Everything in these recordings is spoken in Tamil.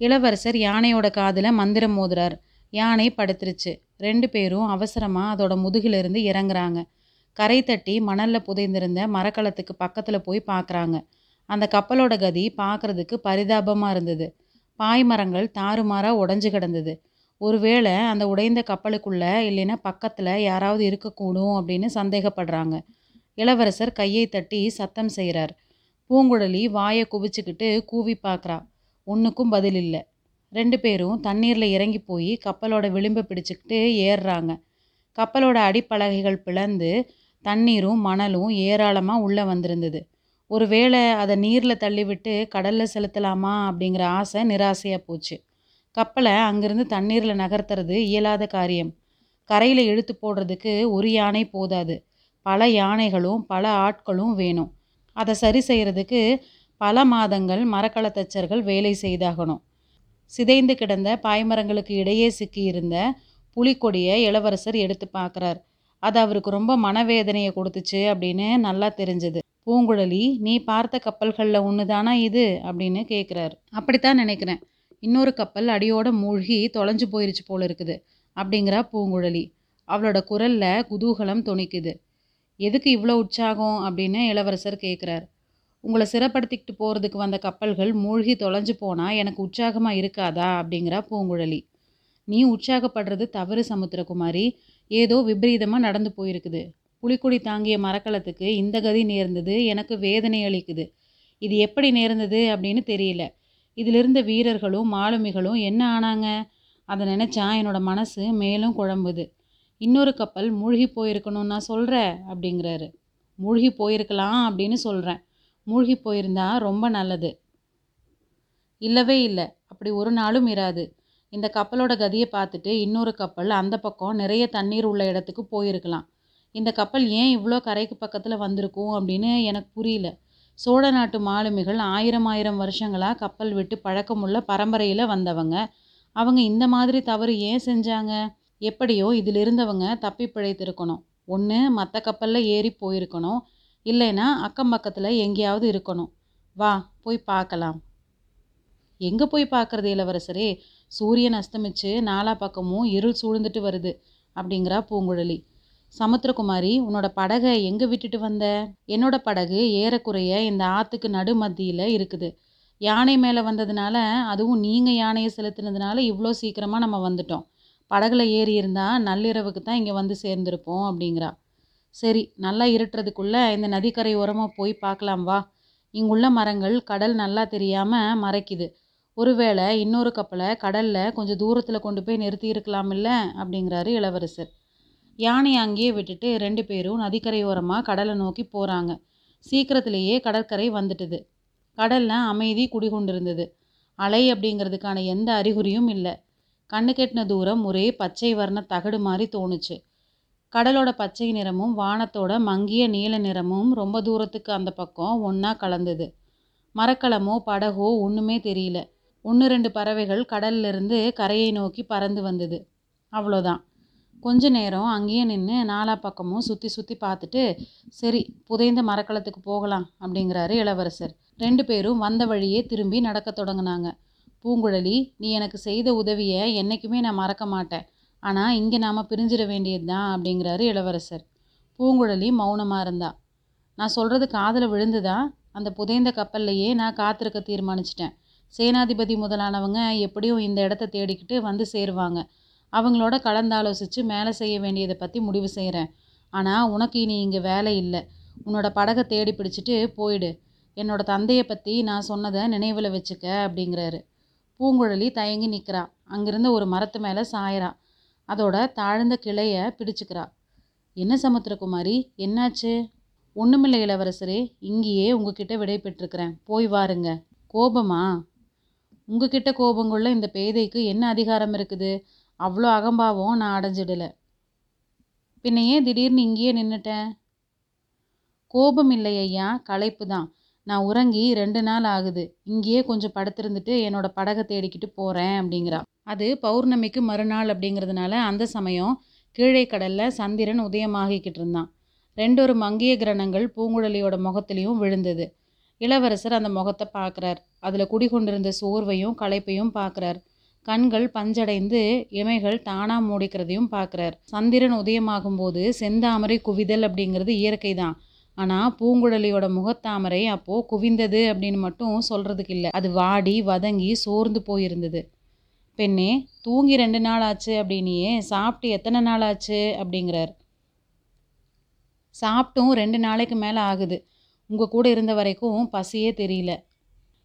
இளவரசர் யானையோட காதில் மந்திரம் மோதுறார். யானை படுத்துருச்சு. ரெண்டு பேரும் அவசரமாக அதோட முதுகிலிருந்து இறங்குறாங்க. கரை தட்டி மணலில் புதைந்திருந்த மரக்கலத்துக்கு பக்கத்தில் போய் பார்க்குறாங்க அந்த கப்பலோட கதி பார்க்குறதுக்கு பரிதாபமாக இருந்தது. பாய் மரங்கள் தாறுமாறாக உடஞ்சு கிடந்தது. ஒருவேளை அந்த உடைந்த கப்பலுக்குள்ளே இல்லைன்னா பக்கத்தில் யாராவது இருக்கக்கூடும் அப்படின்னு சந்தேகப்படுறாங்க. இளவரசர் கையை தட்டி சத்தம் செய்கிறார் பூங்குழலி வாயை குவிச்சுக்கிட்டு கூவி பார்க்குறா ஒன்றுக்கும் பதில் இல்லை. ரெண்டு பேரும் தண்ணீரில் இறங்கி போய் கப்பலோட விளிம்பை பிடிச்சிக்கிட்டு ஏறுறாங்க. கப்பலோட அடிப்பலகைகள் பிளந்து தண்ணீரும் மணலும் ஏராளமாக உள்ளே வந்திருந்தது. ஒருவேளை அதை நீரில் தள்ளிவிட்டு கடலில் செலுத்தலாமா அப்படிங்கிற ஆசை நிராசையாக போச்சு. கப்பலை அங்கேருந்து தண்ணீரில் நகர்த்துறது இயலாத காரியம். கரையில் இழுத்து போடுறதுக்கு ஒரு யானை போதாது. பல யானைகளும் பல ஆட்களும் வேணும். அதை சரி செய்கிறதுக்கு பல மாதங்கள் மரக்கல தச்சர்கள் வேலை செய்தாகணும். சிதைந்து கிடந்த பாய்மரங்களுக்கு இடையே சிக்கியிருந்த புலிக்கொடியை இளவரசர் எடுத்து பார்க்குறார். அது அவருக்கு ரொம்ப மனவேதனையை கொடுத்துச்சு அப்படின்னு நல்லா தெரிஞ்சது. பூங்குழலி நீ பார்த்த கப்பல்களில் ஒன்று தானா இது? அப்படின்னு கேட்குறாரு அப்படித்தான் நினைக்கிறேன். இன்னொரு கப்பல் அடியோட மூழ்கி தொலைஞ்சு போயிருச்சு போல இருக்குது அப்படிங்கிறா பூங்குழலி. அவளோட குரலில் குதூகலம் துணிக்குது எதுக்கு இவ்வளோ உற்சாகம்? அப்படின்னு இளவரசர் கேட்குறாரு உங்களை சிறப்படுத்திக்கிட்டு போகிறதுக்கு வந்த கப்பல்கள் மூழ்கி தொலைஞ்சு போனால் எனக்கு உற்சாகமாக இருக்காதா அப்படிங்கிறா பூங்குழலி. நீ உற்சாகப்படுறது தவறு சமுத்திரகுமாரி. ஏதோ விபரீதமாக நடந்து போயிருக்குது. புலிக்குடி தாங்கிய மரக்கலத்துக்கு இந்த கதி நேர்ந்தது எனக்கு வேதனை அளிக்குது. இது எப்படி நேர்ந்தது அப்படின்னு தெரியல. இதிலிருந்த வீரர்களும் மாலுமிகளும் என்ன ஆனாங்க? அதை நினச்சா என்னோட மனசு மேலும் குழம்புது. இன்னொரு கப்பல் மூழ்கி போயிருக்கணும் நான் சொல்கிறேன் அப்படிங்கிறாரு. மூழ்கி போயிருக்கலாம் அப்படின்னு சொல்கிறேன் மூழ்கி போயிருந்தா ரொம்ப நல்லது. இல்லவே இல்லை. அப்படி ஒரு நாளும் இராது. இந்த கப்பலோட கதியை பார்த்துட்டு இன்னொரு கப்பல் அந்த பக்கம் நிறைய தண்ணீர் உள்ள இடத்துக்கு போயிருக்கலாம். இந்த கப்பல் ஏன் இவ்வளோ கரைக்கு பக்கத்தில் வந்திருக்கும் அப்படின்னு எனக்கு புரியல. சோழ நாட்டு மாலுமிகள் ஆயிரம் ஆயிரம் வருஷங்களாக கப்பல் விட்டு பழக்கமுள்ள பரம்பரையில் வந்தவங்க. அவங்க இந்த மாதிரி தவறு ஏன் செஞ்சாங்க? எப்படியோ இதில் இருந்தவங்க தப்பி பிழைத்திருக்கணும். ஒன்று மற்ற கப்பலில் ஏறி போயிருக்கணும். இல்லைன்னா அக்கம் பக்கத்தில் எங்கேயாவது இருக்கணும். வா போய் பார்க்கலாம். எங்கே போய் பார்க்குறது இளவரசரே? சூரியன் அஸ்தமிச்சு நாலா பக்கமும் இருள் சூழ்ந்துட்டு வருது அப்படிங்கிறா பூங்குழலி. சமுத்திரகுமாரி உன்னோட படகை எங்கே விட்டுட்டு வந்த? என்னோட படகு ஏறக்குறைய இந்த ஆற்றுக்கு நடு மத்தியில் இருக்குது. யானை மேலே வந்ததுனால அதுவும் நீங்கள் யானையை செலுத்தினதுனால இவ்வளோ சீக்கிரமாக நம்ம வந்துட்டோம். படகுல ஏறி இருந்தால் நள்ளிரவுக்கு தான் இங்கே வந்து சேர்ந்துருப்போம் அப்படிங்கிறா. சரி நல்லா இருட்டுறதுக்குள்ளே இந்த நதிக்கரை ஓரமாக போய் பார்க்கலாம் வா. இங்குள்ள மரங்கள் கடல் நல்லா தெரியாமல் மறைக்குது. ஒருவேளை இன்னொரு கப்பலை கடலில் கொஞ்சம் தூரத்தில் கொண்டு போய் நிறுத்தி இருக்கலாமில்ல? அப்படிங்கிறாரு இளவரசர். யானையை அங்கேயே விட்டுட்டு ரெண்டு பேரும் நதிக்கரை ஓரமாக கடலை நோக்கி போகிறாங்க சீக்கிரத்திலேயே கடற்கரை வந்துட்டுது. கடலில் அமைதி குடிகொண்டிருந்தது. அலை அப்படிங்கிறதுக்கான எந்த அறிகுறியும் இல்லை. கண்ணு கெட்டின தூரம் ஒரே பச்சை வர்ண தகடு மாதிரி தோணுச்சு. கடலோட பச்சை நிறமும் வானத்தோட மங்கிய நீல நிறமும் ரொம்ப தூரத்துக்கு அந்த பக்கம் ஒன்றா கலந்தது. மரக்கலமோ படகோ ஒன்றுமே தெரியல. ஒன்று ரெண்டு பறவைகள் கடல்லிருந்து கரையை நோக்கி பறந்து வந்தது. அவ்வளோதான். கொஞ்ச நேரம் அங்கேயே நின்று நாலா பக்கமும் சுற்றி சுற்றி பார்த்துட்டு சரி புதைந்த மரக்கலத்துக்கு போகலாம் அப்படிங்கிறாரு இளவரசர். ரெண்டு பேரும் வந்த வழியே திரும்பி நடக்க தொடங்கினாங்க. பூங்குழலி நீ எனக்கு செய்த உதவியை என்றைக்குமே நான் மறக்க மாட்டேன். ஆனால் இங்கே நாம் பிரிஞ்சிட வேண்டியது தான் அப்படிங்கிறாரு இளவரசர். பூங்குழலி மௌனமாக இருந்தா. நான் சொல்கிறது காதில் விழுந்துதா? அந்த புதைந்த கப்பல்லையே நான் காத்திருக்க தீர்மானிச்சிட்டேன். சேனாதிபதி முதலானவங்க எப்படியும் இந்த இடத்த தேடிக்கிட்டு வந்து சேருவாங்க. அவங்களோட கலந்தாலோசித்து மேலே செய்ய வேண்டியதை பற்றி முடிவு செய்கிறேன் ஆனால் உனக்கு இனி இங்கே வேலை இல்லை. உன்னோட படகை தேடி பிடிச்சிட்டு போயிடு. என்னோட தந்தையை பற்றி நான் சொன்னதை நினைவில் வச்சுக்க அப்படிங்கிறாரு. பூங்குழலி தயங்கி நிற்கிறா அங்கேருந்து ஒரு மரத்து மேலே சாயறா. அதோட தாழ்ந்த கிளையை பிடிச்சுக்கிறா. என்ன சமுத்திரகுமாரி என்னாச்சு? ஒன்றுமில்லை இளவரசரே இங்கேயே உங்ககிட்ட விடை பெற்றுக்கிறேன் போய் வாருங்க. கோபமா? உங்ககிட்ட கோபங்குள்ள இந்த பேதைக்கு என்ன அதிகாரம் இருக்குது? அவ்வளோ அகம்பாவம் நான் அடைஞ்சிடல. பின்ன ஏன் திடீர்னு இங்கேயே நின்றுட்டேன் கோபம் இல்லை ஐயா களைப்பு தான் நான் உறங்கி ரெண்டு நாள் ஆகுது. இங்கேயே கொஞ்சம் படுத்திருந்துட்டு என்னோட படகை தேடிக்கிட்டு போகிறேன் அப்படிங்கிறா. அது பௌர்ணமிக்கு மறுநாள் அப்படிங்கிறதுனால அந்த சமயம் கீழே கடலில் சந்திரன் உதயமாகிக்கிட்டு இருந்தான். ரெண்டொரு மங்கிய கிரணங்கள் பூங்குழலியோட முகத்துலேயும் விழுந்தது. இளவரசர் அந்த முகத்தை பார்க்குறார். அதில் குடிகொண்டிருந்த சோர்வையும் களைப்பையும் பார்க்குறார். கண்கள் பஞ்சடைந்து இமைகள் தானாக மூடிக்கிறதையும் பார்க்குறார். சந்திரன் உதயமாகும்போது செந்தாமரை குவிதல் அப்படிங்கிறது இயற்கை தான் ஆனால் பூங்குழலியோட முகத்தாமரை அப்போது குவிந்தது அப்படின்னு மட்டும் சொல்கிறதுக்கு இல்லை. அது வாடி வதங்கி சோர்ந்து போயிருந்தது. பெண்ணே தூங்கி ரெண்டு நாள் ஆச்சு அப்படின்னியே சாப்பிட்டு எத்தனை நாள் ஆச்சு? அப்படிங்கிறார். சாப்பிட்டும் ரெண்டு நாளைக்கு மேலே ஆகுது. உங்கள் கூட இருந்த வரைக்கும் பசியே தெரியல.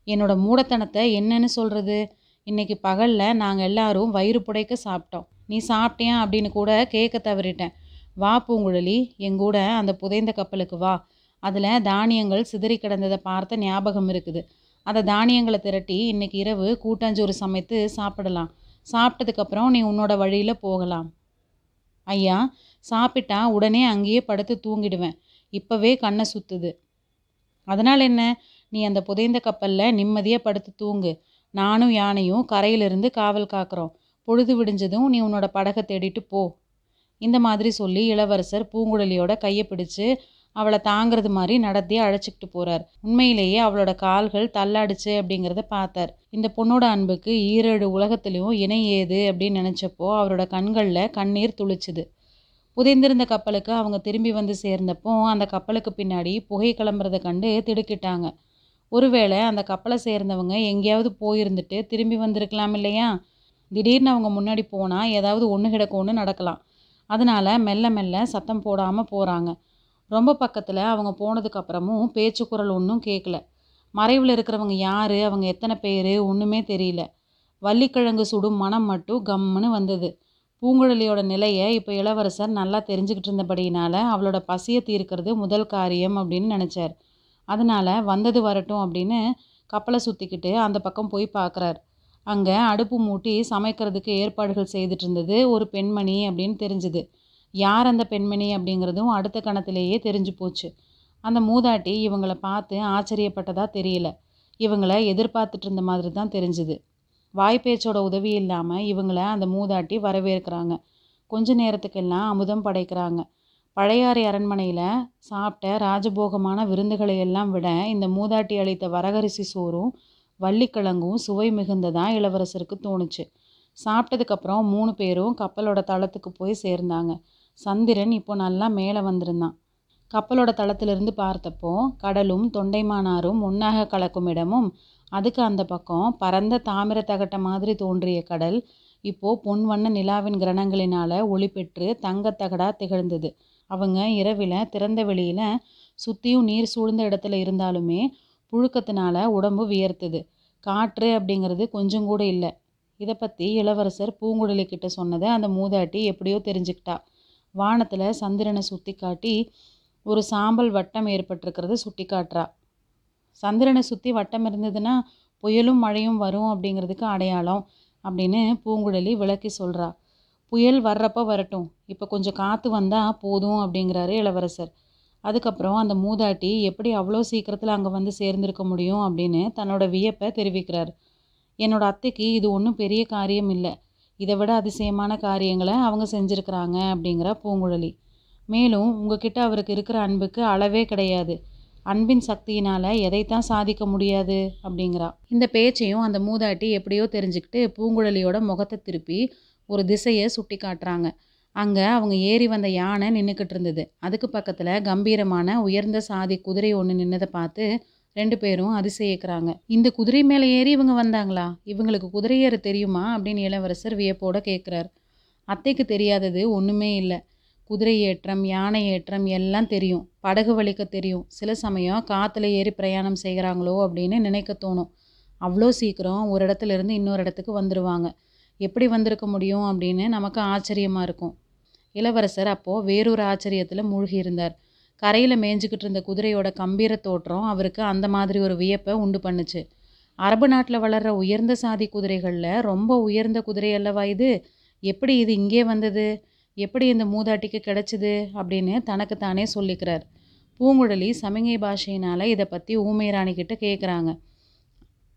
என்னோட மூடத்தனத்தை என்னன்னு சொல்கிறது இன்னைக்கு பகலில் நாங்கள் எல்லாரும் வயிறு புடைக்க சாப்பிட்டோம். நீ சாப்பிட்டியா? அப்படின்னு கூட கேட்க தவறிட்டேன். வா பூங்குழலி எங்கூட அந்த புதைந்த கப்பலுக்கு வா. அதில் தானியங்கள் சிதறி கிடந்ததை பார்த்த ஞாபகம் இருக்குது. அந்த தானியங்களை திரட்டி இன்னைக்கு இரவு கூட்டாஞ்சோறு சமைத்து சாப்பிடலாம். சாப்பிட்டதுக்கப்புறம் நீ உன்னோட வழியில் போகலாம். ஐயா சாப்பிட்டா உடனே அங்கேயே படுத்து தூங்கிடுவேன். இப்போவே கண்ணை சுற்றுது அதனால் என்ன? நீ அந்த புதைந்த கப்பலில் நிம்மதியாக படுத்து தூங்கு. நானும் யானையும் கரையிலிருந்து காவல் காக்கிறோம். பொழுது விடிஞ்சதும் நீ உன்னோட படகை தேடிட்டு போ. இந்த மாதிரி சொல்லி இளவரசர் பூங்குழலியோட கையை பிடிச்சு அவளை தாங்கிறது மாதிரி நடத்தி அழைச்சிக்கிட்டு போறார். உண்மையிலேயே அவளோட கால்கள் தள்ளாடுச்சு அப்படிங்கிறத பார்த்தார். இந்த பொண்ணோட அன்புக்கு ஈரேழு உலகத்திலையும் இணை ஏது அப்படின்னு நினச்சப்போ அவரோட கண்களில் கண்ணீர் துளிச்சுது. புதைந்திருந்த கப்பலுக்கு அவங்க திரும்பி வந்து சேர்ந்தப்போ அந்த கப்பலுக்கு பின்னாடி புகை கிளம்புறதை கண்டு திடுக்கிட்டாங்க. ஒருவேளை அந்த கப்பலை சேர்ந்தவங்க எங்கேயாவது போயிருந்துட்டு திரும்பி வந்திருக்கலாம் இல்லையா? திடீர்னு அவங்க முன்னாடி போனால் ஏதாவது ஒன்று கிடக்கும்னு நடக்கலாம். அதனால் மெல்ல மெல்ல சத்தம் போடாமல் போகிறாங்க ரொம்ப பக்கத்தில் அவங்க போனதுக்கப்புறமும் பேச்சு குரல் ஒன்றும் கேட்கல மறைவில் இருக்கிறவங்க யார்? அவங்க எத்தனை பேர்? ஒன்றுமே தெரியல. வள்ளிக்கிழங்கு சுடும் மனம் மட்டும் கம்முன்னு வந்தது. பூங்குழலியோட நிலையை இப்போ இளவரசர் நல்லா தெரிஞ்சுக்கிட்டு இருந்தபடியினால அவளோட பசியை தீர்க்கிறது முதல் காரியம் அப்படின்னு நினச்சார். அதனால் வந்தது வரட்டும் அப்படின்னு கப்பலை சுற்றிக்கிட்டு அந்த பக்கம் போய் பார்க்குறார் அங்கே அடுப்பு மூட்டி சமைக்கிறதுக்கு ஏற்பாடுகள் செய்துட்டு இருந்தது ஒரு பெண்மணி அப்படின்னு தெரிஞ்சுது. யார் அந்த பெண்மணி அப்படிங்கிறதும் அடுத்த கணத்திலேயே தெரிஞ்சு போச்சு. அந்த மூதாட்டி இவங்களை பார்த்து ஆச்சரியப்பட்டதாக தெரியல. இவங்களை எதிர்பார்த்துட்டு இருந்த மாதிரி தான் தெரிஞ்சுது. வாய்ப்பேச்சோட உதவி இல்லாமல் இவங்கள அந்த மூதாட்டி வரவேற்கிறாங்க. கொஞ்ச நேரத்துக்கெல்லாம் அமுதம் படைக்கிறாங்க. பழையாறை அரண்மனையில் சாப்பிட்ட ராஜபோகமான விருந்துகளை எல்லாம் விட இந்த மூதாட்டி அளித்த வரகரிசி சோறும் வள்ளிக்கிழங்கும் சுவை மிகுந்ததாக இளவரசருக்கு தோணுச்சு. சாப்பிட்டதுக்கப்புறம் மூணு பேரும் கப்பலோட தளத்துக்கு போய் சேர்ந்தாங்க. சந்திரன் இப்போ நல்லா மேலே வந்திருந்தான். கப்பலோட தளத்திலிருந்து பார்த்தப்போ கடலும் தொண்டைமானாரும் ஒன்றாக கலக்கும் இடமும் அதுக்கு அந்த பக்கம் பரந்த தாமிர தகட்ட மாதிரி தோன்றிய கடல் இப்போது பொன் வண்ண நிலாவின் கிரணங்களினால் ஒளி பெற்று தங்கத்தகடா திகழ்ந்தது. அவங்க இரவில் திறந்த வெளியில் சுற்றியும் நீர் சூழ்ந்த இடத்துல இருந்தாலுமே புழுக்கத்தினால உடம்பு வியர்த்துது. காற்று அப்படிங்கிறது கொஞ்சம் கூட இல்லை. இதை பற்றி இளவரசர் பூங்குழலி கிட்ட சொன்னதை அந்த மூதாட்டி எப்படியோ தெரிஞ்சுக்கிட்டா. வானத்தில் சந்திரனை சுற்றி காட்டி ஒரு சாம்பல் வட்டம் ஏற்பட்டிருக்கிறத சுட்டி காட்டுறா சந்திரனை சுற்றி வட்டம் இருந்ததுன்னா புயலும் மழையும் வரும் அப்படிங்கிறதுக்கு அடையாளம் அப்படின்னு பூங்குழலி விளக்கி சொல்கிறா புயல் வர்றப்போ வரட்டும். இப்போ கொஞ்சம் காற்று வந்தால் போதும் அப்படிங்கிறாரு இளவரசர். அதுக்கப்புறம் அந்த மூதாட்டி எப்படி அவ்வளோ சீக்கிரத்தில் அங்கே வந்து சேர்ந்திருக்க முடியும் அப்படின்னு தன்னோட வியப்பை தெரிவிக்கிறார். என்னோட அத்தைக்கு இது ஒன்றும் பெரிய காரியம் இல்லை. இதை விட அதிசயமான காரியங்களை அவங்க செஞ்சுருக்கிறாங்க அப்படிங்கிற பூங்குழலி. மேலும் உங்ககிட்ட அவருக்கு இருக்கிற அன்புக்கு அளவே கிடையாது. அன்பின் சக்தியினால் எதைத்தான் சாதிக்க முடியாது அப்படிங்கிறா. இந்த பேச்சையும் அந்த மூதாட்டி எப்படியோ தெரிஞ்சுக்கிட்டு பூங்குழலியோட முகத்தை திருப்பி ஒரு திசையை சுட்டி காட்டுறாங்க அங்கே அவங்க ஏறி வந்த யானை நின்றுக்கிட்டு இருந்தது. அதுக்கு பக்கத்தில் கம்பீரமான உயர்ந்த சாதி குதிரை ஒன்று நின்னதை பார்த்து ரெண்டு பேரும் அதிசயிக்கிறாங்க. இந்த குதிரை மேலே ஏறி இவங்க வந்தாங்களா? இவங்களுக்கு குதிரை ஏற தெரியுமா? அப்படின்னு இளவரசர் வியப்போட கேட்குறார் அத்தைக்கு தெரியாதது ஒன்றுமே இல்லை. குதிரை ஏற்றம் யானை ஏற்றம் எல்லாம் தெரியும். படகு வலிக்க தெரியும். சில சமயம் காற்றுல ஏறி பிரயாணம் செய்கிறாங்களோ அப்படின்னு நினைக்க தோணும். அவ்வளோ சீக்கிரம் ஒரு இடத்துல இருந்து இன்னொரு இடத்துக்கு வந்துடுவாங்க எப்படி வந்திருக்க முடியும் அப்படின்னு நமக்கு ஆச்சரியமாக இருக்கும். இளவரசர் அப்போது வேறொரு ஆச்சரியத்தில் மூழ்கி இருந்தார் கரையில் மேய்ஞ்சிக்கிட்டு இருந்த குதிரையோட கம்பீர தோற்றம் அவருக்கு அந்த மாதிரி ஒரு வியப்பை உண்டு பண்ணுச்சு. அரபு நாட்டில் வளர்கிற உயர்ந்த சாதி குதிரைகளில் ரொம்ப உயர்ந்த குதிரை அல்லவா இது? எப்படி இது இங்கே வந்தது? எப்படி இந்த மூதாட்டிக்கு கிடைச்சிது? அப்படின்னு தனக்கு தானே சொல்லிக்கிறார். பூங்குழலி சமிங்கை பாஷையினால் இதை பற்றி ஊமை ராணி கிட்ட கேட்குறாங்க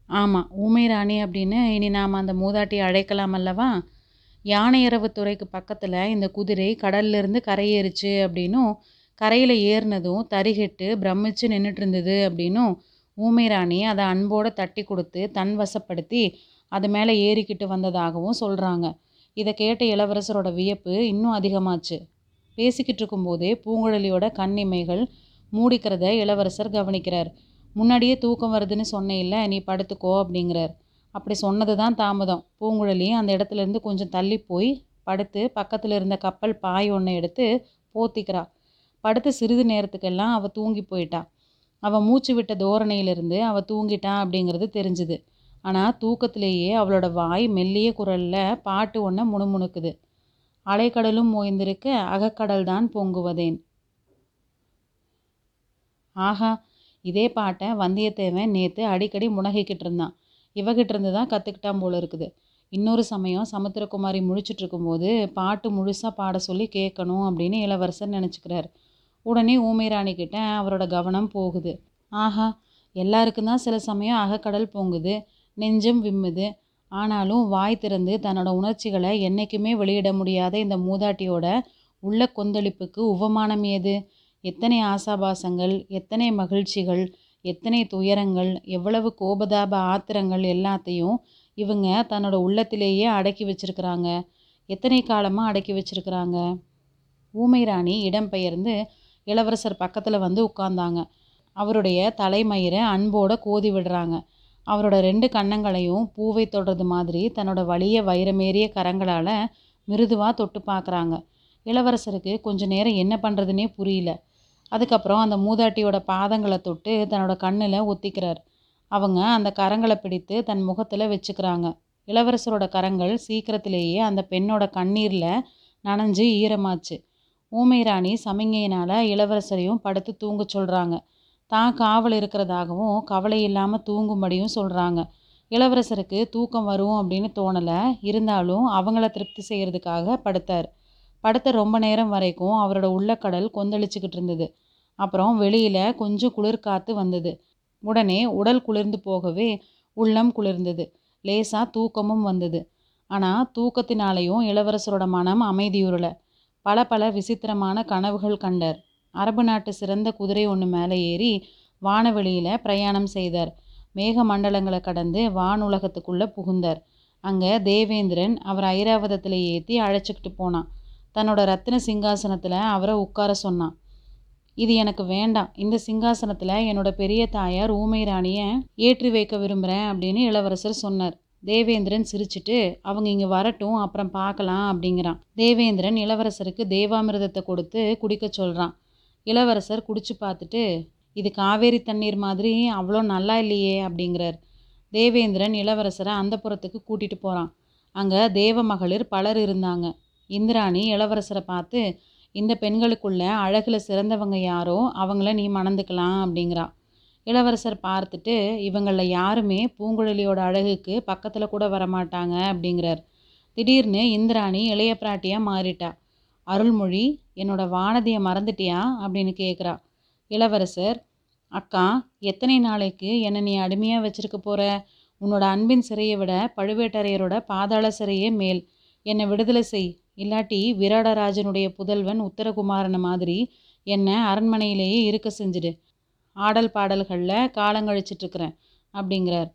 ஆமாம் ஊமை ராணி அப்படின்னு இனி நாம் அந்த மூதாட்டியை அழைக்கலாம் அல்லவா? யானையரவு துறைக்கு பக்கத்தில் இந்த குதிரை கடல்லிருந்து கரையேறிச்சு அப்படின்னும் கரையில் ஏறினதும் தரிகெட்டு பிரமிச்சு நின்றுட்டு இருந்தது அப்படின்னும் ஊமை ராணி அதை அன்போடு தட்டி கொடுத்து தன் வசப்படுத்தி அது மேலே ஏறிக்கிட்டு வந்ததாகவும் சொல்கிறாங்க இதை கேட்ட இளவரசரோட வியப்பு இன்னும் அதிகமாச்சு. பேசிக்கிட்டு இருக்கும்போதே பூங்குழலியோட கண்ணிமைகள் மூடிக்கிறத இளவரசர் கவனிக்கிறார். முன்னாடியே தூக்கம் வருதுன்னு சொன்னேன்ல நீ படுத்துக்கோ அப்படிங்கிறார். அப்படி சொன்னது தான் தாமதம். பூங்குழலி அந்த இடத்துலேருந்து கொஞ்சம் தள்ளி போய் படுத்து பக்கத்தில் இருந்த கப்பல் பாய் ஒன்றை எடுத்து போத்திக்கிறா. படுத்து சிறிது நேரத்துக்கெல்லாம் அவள் தூங்கி போயிட்டா. அவள் மூச்சு விட்ட தோரணையிலிருந்து அவள் தூங்கிட்டான் அப்படிங்கிறது தெரிஞ்சுது. ஆனால் தூக்கத்திலேயே அவளோட வாய் மெல்லிய குரலில் பாட்டு ஒன்றை முணுமுணுக்குது. அலைக்கடலும் ஓய்ந்திருக்க அகக்கடல் தான் பொங்குவதேன். ஆஹா இதே பாட்டை வந்தியத்தேவன் நேற்று அடிக்கடி முனகிக்கிட்டு இருந்தான். இவகிட்ட இருந்து தான் கற்றுக்கிட்டான் போல இருக்குது. இன்னொரு சமயம் சமுத்திரகுமாரி முழிச்சிட்டு இருக்கும்போது பாட்டு முழுசாக பாட சொல்லி கேட்கணும் அப்படின்னு இளவரசர் நினச்சிக்கிறார். உடனே ஊமைராணி கிட்ட அவரோட கவனம் போகுது. ஆஹா எல்லாருக்கும் தான் சில சமயம் அகக்கடல் பொங்குது நெஞ்சம் விம்முது. ஆனாலும் வாய் திறந்து தன்னோட உணர்ச்சிகளை என்றைக்குமே வெளியிட முடியாத இந்த மூதாட்டியோட உள்ள கொந்தளிப்புக்கு உவமானம் ஏது? எத்தனை ஆசாபாசங்கள் எத்தனை மகிழ்ச்சிகள் எத்தனை துயரங்கள் எவ்வளவு கோபதாப ஆத்திரங்கள் எல்லாத்தையும் இவங்க தன்னோட உள்ளத்திலேயே அடக்கி வச்சிருக்கிறாங்க. எத்தனை காலமாக அடக்கி வச்சிருக்கிறாங்க? ஊமை ராணி இடம்பெயர்ந்து இளவரசர் பக்கத்தில் வந்து உட்கார்ந்தாங்க. அவருடைய தலைமயிரை அன்போடு கோதி விடுறாங்க. அவரோட ரெண்டு கன்னங்களையும் பூவை தொடுறது மாதிரி தன்னோட வலிய வைரமேறிய கரங்களால் மிருதுவாக தொட்டு பார்க்குறாங்க இளவரசருக்கு கொஞ்ச நேரம் என்ன பண்ணுறதுனே புரியல. அதுக்கப்புறம் அந்த மூதாட்டியோட பாதங்களை தொட்டு தன்னோட கண்ணில் ஒத்திக்கிறார் அவங்க அந்த கரங்களை பிடித்து தன் முகத்தில் வச்சுக்கிறாங்க. இளவரசரோட கரங்கள் சீக்கிரத்திலேயே அந்த பெண்ணோட கண்ணீரில் நனைஞ்சு ஈரமாச்சு. ஊமை ராணி சமிங்கையினால் இளவரசரையும் படுத்து தூங்க சொல்கிறாங்க தான் காவல் இருக்கிறதாகவும் கவலை இல்லாமல் தூங்கும்படியும் சொல்கிறாங்க இளவரசருக்கு தூக்கம் வரும் அப்படின்னு தோணலை. இருந்தாலும் அவங்கள திருப்தி செய்கிறதுக்காக படுத்தார். படுத்த ரொம்ப நேரம் வரைக்கும் அவரோட உள்ளக்கடல் கொந்தளிச்சுக்கிட்டு இருந்தது அப்புறம் வெளியில் கொஞ்சம் குளிர் காற்று வந்தது. உடனே உடல் குளிர்ந்து போகவே உள்ளம் குளிர்ந்தது. லேசாக தூக்கமும் வந்தது. ஆனால் தூக்கத்தினாலேயும் இளவரசரோட மனம் அமைதியுறலை பல பல விசித்திரமான கனவுகள் கண்டார். அரபு நாட்டு சிறந்த குதிரை ஒன்று மேலே ஏறி வானவெளியில் பிரயாணம் செய்தார். மேக மண்டலங்களை கடந்து வானுலகத்துக்குள்ளே புகுந்தார். அங்கே தேவேந்திரன் அவர் ஐராவதத்தில் ஏற்றி அழைச்சிக்கிட்டு போனான். தன்னோட ரத்தின சிங்காசனத்தில் அவரை உட்கார சொன்னான். இது எனக்கு வேண்டாம். இந்த சிங்காசனத்தில் என்னோட பெரிய தாயார் ஊமை ராணியை ஏற்றி வைக்க விரும்புகிறேன் அப்படின்னு இளவரசர் சொன்னார். தேவேந்திரன் சிரிச்சிட்டு அவங்க இங்கே வரட்டும் அப்புறம் பார்க்கலாம் அப்படிங்கிறான். தேவேந்திரன் இளவரசருக்கு தேவாமிர்தத்தை கொடுத்து குடிக்க சொல்கிறான் இளவரசர் குடிச்சு பார்த்துட்டு இது காவேரி தண்ணீர் மாதிரி அவ்வளோ நல்லா இல்லையே அப்படிங்கிறார். தேவேந்திரன் இளவரசரை அந்த புறத்துக்கு கூட்டிகிட்டு போகிறான் அங்கே தேவ மகளிர் பலர் இருந்தாங்க. இந்திராணி இளவரசரை பார்த்து இந்த பெண்களுக்குள்ள அழகில் சிறந்தவங்க யாரோ அவங்கள நீ மணந்துக்கலாம் அப்படிங்கிறா. இளவரசர் பார்த்துட்டு இவங்களில் யாருமே பூங்குழலியோட அழகுக்கு பக்கத்தில் கூட வரமாட்டாங்க அப்படிங்கிறார். திடீர்னு இந்திராணி இளைய பிராட்டியாக மாறிட்டா. அருள்மொழி என்னோட வானதியை மறந்துட்டியா? அப்படின்னு கேட்குறா இளவரசர் அக்கா எத்தனை நாளைக்கு என்னை நீ அடிமையாக வச்சிருக்க போகிற உன்னோட அன்பின் சிறையை விட பழுவேட்டரையரோட பாதாள சிறையே மேல். என்னை விடுதலை செய். இல்லாட்டி விராடராஜனுடைய புதல்வன் உத்தரகுமாரனை மாதிரி என்னை அரண்மனையிலேயே இருக்க செஞ்சுடு. ஆடல் பாடல்களில் காலங்கழிச்சிட்ருக்கிறேன் அப்படிங்கிறார்.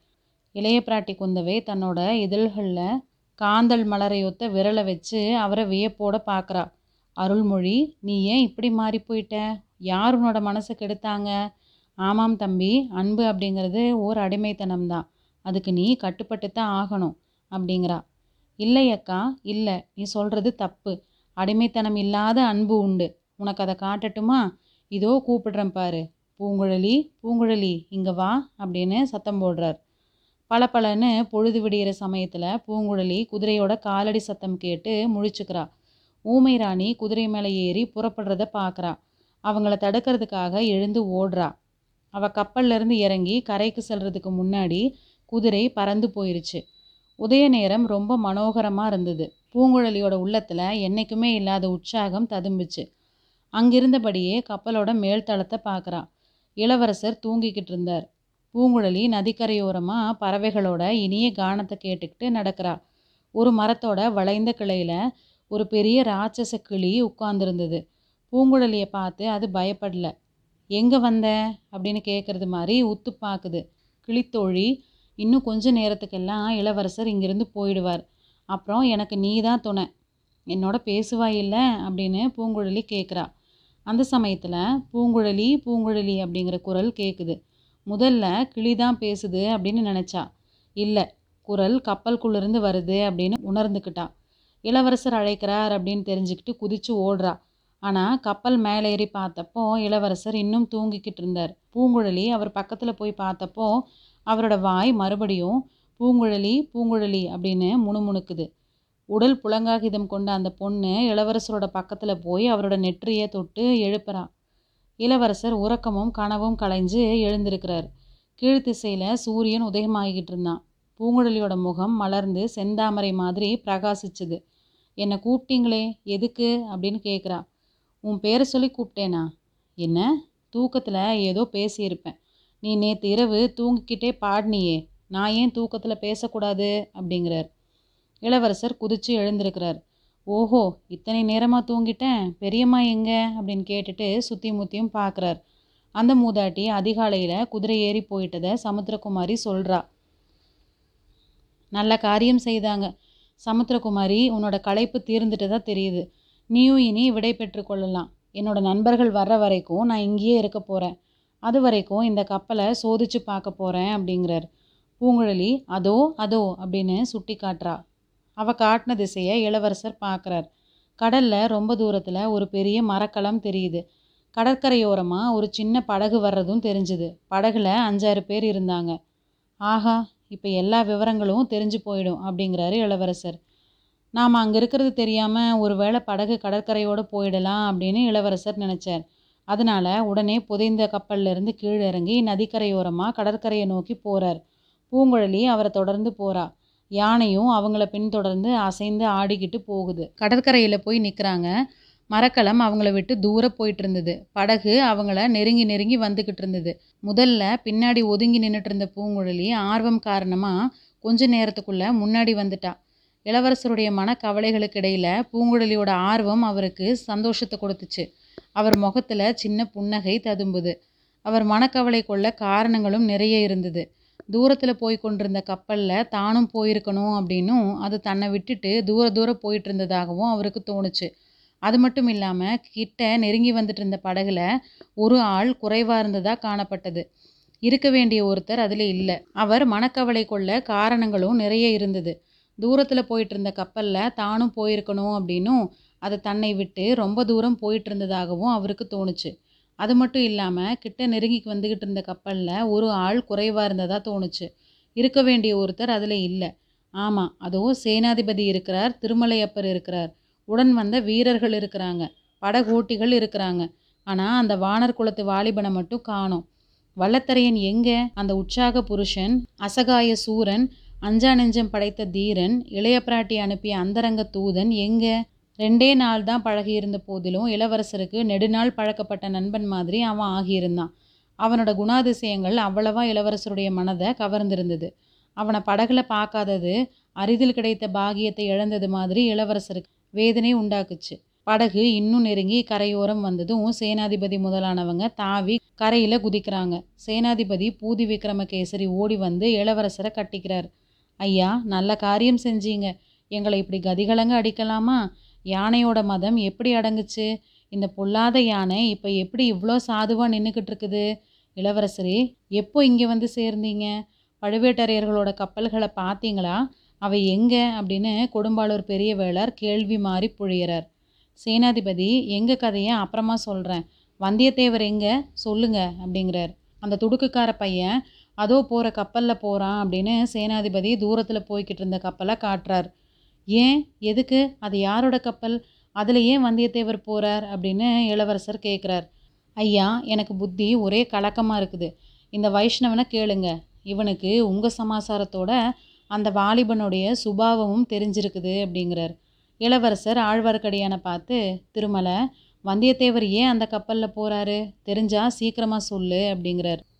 இளைய பிராட்டி குந்தவை தன்னோட இதழ்களில் காந்தல் மலரையொத்த விரலை வச்சு அவரை வியப்போட பார்க்குறா அருள்மொழி நீ ஏன் இப்படி மாறி போயிட்ட? யார் உன்னோட மனசை கெடுத்தாங்க? ஆமாம் தம்பி அன்பு அப்படிங்கிறது ஓர் அடிமைத்தனம் தான் அதுக்கு நீ கட்டுப்பட்டு தான் ஆகணும் அப்படிங்கிறா. இல்லை அக்கா இல்லை. நீ சொல்கிறது தப்பு. அடிமைத்தனம் இல்லாத அன்பு உண்டு. உனக்கு அதை காட்டட்டுமா? இதோ கூப்பிடுறேன் பாரு. பூங்குழலி பூங்குழலி இங்கே வா அப்படின்னு சத்தம் போடுறார். பல பலன்னு பொழுது விடிகிற சமயத்தில் பூங்குழலி குதிரையோட காலடி சத்தம் கேட்டு முழிச்சுக்கிறா. ஊமை ராணி குதிரை மேலே ஏறி புறப்படுறத பார்க்குறா அவங்கள தடுக்கிறதுக்காக எழுந்து ஓடுறா. அவள் கப்பல்லேருந்து இறங்கி கரைக்கு செல்றதுக்கு முன்னாடி குதிரை பறந்து போயிருச்சு. உதய நேரம் ரொம்ப மனோகரமாக இருந்தது. பூங்குழலியோட உள்ளத்தில் என்றைக்குமே இல்லாத உற்சாகம் ததும்பிச்சு. அங்கிருந்தபடியே கப்பலோட மேல்தளத்தை பார்க்குறா இளவரசர் தூங்கிக்கிட்டு இருந்தார். பூங்குழலி நதிக்கரையோரமாக பறவைகளோட இனிய கானத்தை கேட்டுக்கிட்டு நடக்கிறா. ஒரு மரத்தோட வளைந்த கிளையில் ஒரு பெரிய ராட்சச கிளி உட்கார்ந்துருந்தது. பூங்குழலியை பார்த்து அது பயப்படல. எங்கே வந்த? அப்படின்னு கேட்குறது மாதிரி உத்து பார்க்குது கிளித்தோழி இன்னும் கொஞ்ச நேரத்துக்கெல்லாம் இளவரசர் இங்கிருந்து போயிடுவார். அப்புறம் எனக்கு நீ தான் துணை. என்னோட பேசுவாய் இல்லை? அப்படின்னு பூங்குழலி கேட்குறா அந்த சமயத்தில் பூங்குழலி பூங்குழலி அப்படிங்கிற குரல் கேட்குது முதல்ல கிளி தான் பேசுது அப்படின்னு நினச்சா. இல்லை குரல் கப்பல்குள்ளேருந்து வருது அப்படின்னு உணர்ந்துக்கிட்டா. இளவரசர் அழைக்கிறார் அப்படின்னு தெரிஞ்சுக்கிட்டு குதிச்சு ஓடுறா. ஆனால் கப்பல் மேலே ஏறி பார்த்தப்போ இளவரசர் இன்னும் தூங்கிக்கிட்டு இருந்தார். பூங்குழலி அவர் பக்கத்தில் போய் பார்த்தப்போ அவரோட வாய் மறுபடியும் பூங்குழலி பூங்குழலி அப்படின்னு முணுமுணுக்குது. உடல் புலங்காகிதம் கொண்ட அந்த பொண்ணு இளவரசரோட பக்கத்தில் போய் அவரோட நெற்றியை தொட்டு எழுப்புறா. இளவரசர் உறக்கமும் கனவும் களைஞ்சு எழுந்திருக்கிறார். கீழ்த்திசையில் சூரியன் உதயமாகிக்கிட்டு இருந்தான். பூங்குழலியோட முகம் மலர்ந்து செந்தாமரை மாதிரி பிரகாசிச்சுது. என்னை கூப்பிட்டீங்களே எதுக்கு? அப்படின்னு கேட்குறா உன் பேரை சொல்லி கூப்பிட்டேனா? என்ன? தூக்கத்தில் ஏதோ பேசியிருப்பேன். நீ நேற்று இரவு தூங்கிக்கிட்டே பாடினியே. நான் ஏன் தூக்கத்தில் பேசக்கூடாது? அப்படிங்கிறார். இளவரசர் குதிச்சு எழுந்திருக்கிறார். ஓஹோ இத்தனை நேரமாக தூங்கிட்டேன்? பெரியம்மா எங்கே? அப்படின்னு கேட்டுட்டு சுற்றி முத்தியும் பார்க்குறார் அந்த மூதாட்டி அதிகாலையில் குதிரை ஏறி போயிட்டதை சமுத்திரகுமாரி சொல்கிறா நல்ல காரியம் செய்தாங்க. சமுத்திரகுமாரி உன்னோட களைப்பு தீர்ந்துட்டதா தெரியுது. நீயும் இனி விடை பெற்று கொள்ளலாம். என்னோட நண்பர்கள் வர்ற வரைக்கும் நான் இங்கேயே இருக்க போகிறேன் அது வரைக்கும் இந்த கப்பலை சோதிச்சு பார்க்க போகிறேன் அப்படிங்கிறார். பூங்குழலி அதோ அதோ அப்படின்னு சுட்டி காட்டுறா. அவள் காட்டின திசையை இளவரசர் பார்க்குறார். கடலில் ரொம்ப தூரத்தில் ஒரு பெரிய மரக்கலம் தெரியுது. கடற்கரையோரமாக ஒரு சின்ன படகு வர்றதும் தெரிஞ்சுது. படகுல அஞ்சாறு பேர் இருந்தாங்க. ஆஹா இப்போ எல்லா விவரங்களும் தெரிஞ்சு போயிடும் அப்படிங்கிறாரு இளவரசர். நாம் அங்கே இருக்கிறது தெரியாமல் ஒரு வேளை படகு கடற்கரையோடு போயிடலாம் அப்படின்னு இளவரசர் நினச்சார். அதனால் உடனே புதைந்த கப்பல்லேருந்து கீழே இறங்கி நதிக்கரையோரமாக கடற்கரையை நோக்கி போகிறார் பூங்குழலி அவரை தொடர்ந்து போகிறா யானையும் அவங்கள பின்தொடர்ந்து அசைந்து ஆடிக்கிட்டு போகுது. கடற்கரையில் போய் நிற்கிறாங்க மரக்கலம் அவங்கள விட்டு தூரம் போயிட்டு இருந்தது. படகு அவங்கள நெருங்கி நெருங்கி வந்துக்கிட்டு இருந்தது. முதல்ல பின்னாடி ஒதுங்கி நின்றுட்டு இருந்த பூங்குழலி ஆர்வம் காரணமாக கொஞ்ச நேரத்துக்குள்ளே முன்னாடி வந்துட்டா. இளவரசருடைய மனக்கவலைகளுக்கு இடையில பூங்குழலியோட ஆர்வம் அவருக்கு சந்தோஷத்தை கொடுத்துச்சு. அவர் முகத்தில் சின்ன புன்னகை ததும்புது. அவர் மனக்கவலை கொள்ள காரணங்களும் நிறைய இருந்தது. தூரத்தில் போய் கொண்டிருந்த கப்பலில் தானும் போயிருக்கணும் அப்படின்னும் அது தன்னை விட்டுட்டு தூர தூரம் போயிட்டு இருந்ததாகவும் அவருக்கு தோணுச்சு. அது மட்டும் இல்லாமல் கிட்ட நெருங்கி வந்துட்டு இருந்த படகுல ஒரு ஆள் குறைவாக இருந்ததாக காணப்பட்டது. இருக்க வேண்டிய ஒருத்தர் அதில் இல்லை. அவர் மனக்கவலை கொள்ள காரணங்களும் நிறைய இருந்தது. தூரத்தில் போயிட்டு இருந்த கப்பலில் தானும் போயிருக்கணும் அப்படின்னும் அது தன்னை விட்டு ரொம்ப தூரம் போயிட்டு இருந்ததாகவும் அவருக்கு தோணுச்சு. அது மட்டும் இல்லாமல் கிட்ட நெருங்கி வந்துக்கிட்டு இருந்த கப்பலில் ஒரு ஆள் குறைவாக இருந்ததாக தோணுச்சு. இருக்க வேண்டிய ஒருத்தர் அதில் இல்லை. ஆமாம் அதுவும் சேனாதிபதி இருக்கிறார் திருமலையப்பர் இருக்கிறார். உடன் வந்த வீரர்கள் இருக்கிறாங்க படகோட்டிகள் இருக்கிறாங்க. ஆனால் அந்த வானர் குலத்து வாலிபனை மட்டும் காணோம். வல்லத்தரையன் எங்கே? அந்த உற்சாக புருஷன் அசகாய சூரன் அஞ்சா நெஞ்சம் படைத்த தீரன் இளைய பிராட்டி அனுப்பிய அந்தரங்க தூதன் எங்கே? ரெண்டே நாள் தான் பழகியிருந்த போதிலும் இளவரசருக்கு நெடுநாள் பழக்கப்பட்ட நண்பன் மாதிரி அவன் ஆகியிருந்தான். அவனோட குணாதிசயங்கள் அவ்வளவா இளவரசருடைய மனதை கவர்ந்திருந்தது. அவனை படகுல பார்க்காதது அரிதில் கிடைத்த பாகியத்தை இழந்தது மாதிரி இளவரசருக்கு வேதனை உண்டாக்குச்சு. படகு இன்னும் நெருங்கி கரையோரம் வந்ததும் சேனாதிபதி முதலானவங்க தாவி கரையில் குதிக்கிறாங்க. சேனாதிபதி பூதி விக்ரமகேசரி ஓடி வந்து இளவரசரை கட்டிக்கிறார். ஐயா நல்ல காரியம் செஞ்சீங்க. எங்களை இப்படி கதிகலங்க அடிக்கலாமா? யானையோட மதம் எப்படி அடங்குச்சு? இந்த பொல்லாத யானை இப்போ எப்படி இவ்வளோ சாதுவாக நின்றுக்கிட்டு இருக்குது இளவரசரே எப்போ இங்கே வந்து சேர்ந்தீங்க? பழுவேட்டரையர்களோட கப்பல்களை பார்த்தீங்களா? அவை எங்கே? அப்படின்னு கொடும்பாளூர் பெரிய வேளார் கேள்வி மாறி புழியிறார். சேனாதிபதி எங்கள் கதையை அப்புறமா சொல்கிறேன் வந்தியத்தேவர் எங்கே? சொல்லுங்க அப்படிங்கிறார். அந்த துடுக்குக்கார பையன் அதோ போகிற கப்பலில் போகிறான் அப்படின்னு சேனாதிபதி தூரத்தில் போய்கிட்டு இருந்த கப்பலை காட்டுறார். ஏன்? எதுக்கு? அது யாரோட கப்பல்? அதில் ஏன் வந்தியத்தேவர் போகிறார் அப்படின்னு இளவரசர் கேட்குறார் ஐயா எனக்கு புத்தி ஒரே கலக்கமாக இருக்குது. இந்த வைஷ்ணவனை கேளுங்க. இவனுக்கு உங்கள் சமாசாரத்தோட அந்த வாலிபனுடைய சுபாவமும் தெரிஞ்சிருக்குது அப்படிங்கிறார். இளவரசர் ஆழ்வார்க்கடியானை பார்த்து திருமலை வந்தியத்தேவர் ஏன் அந்த கப்பலில் போகிறாரு தெரிஞ்சால் சீக்கிரமாக சொல்லு அப்படிங்கிறார்.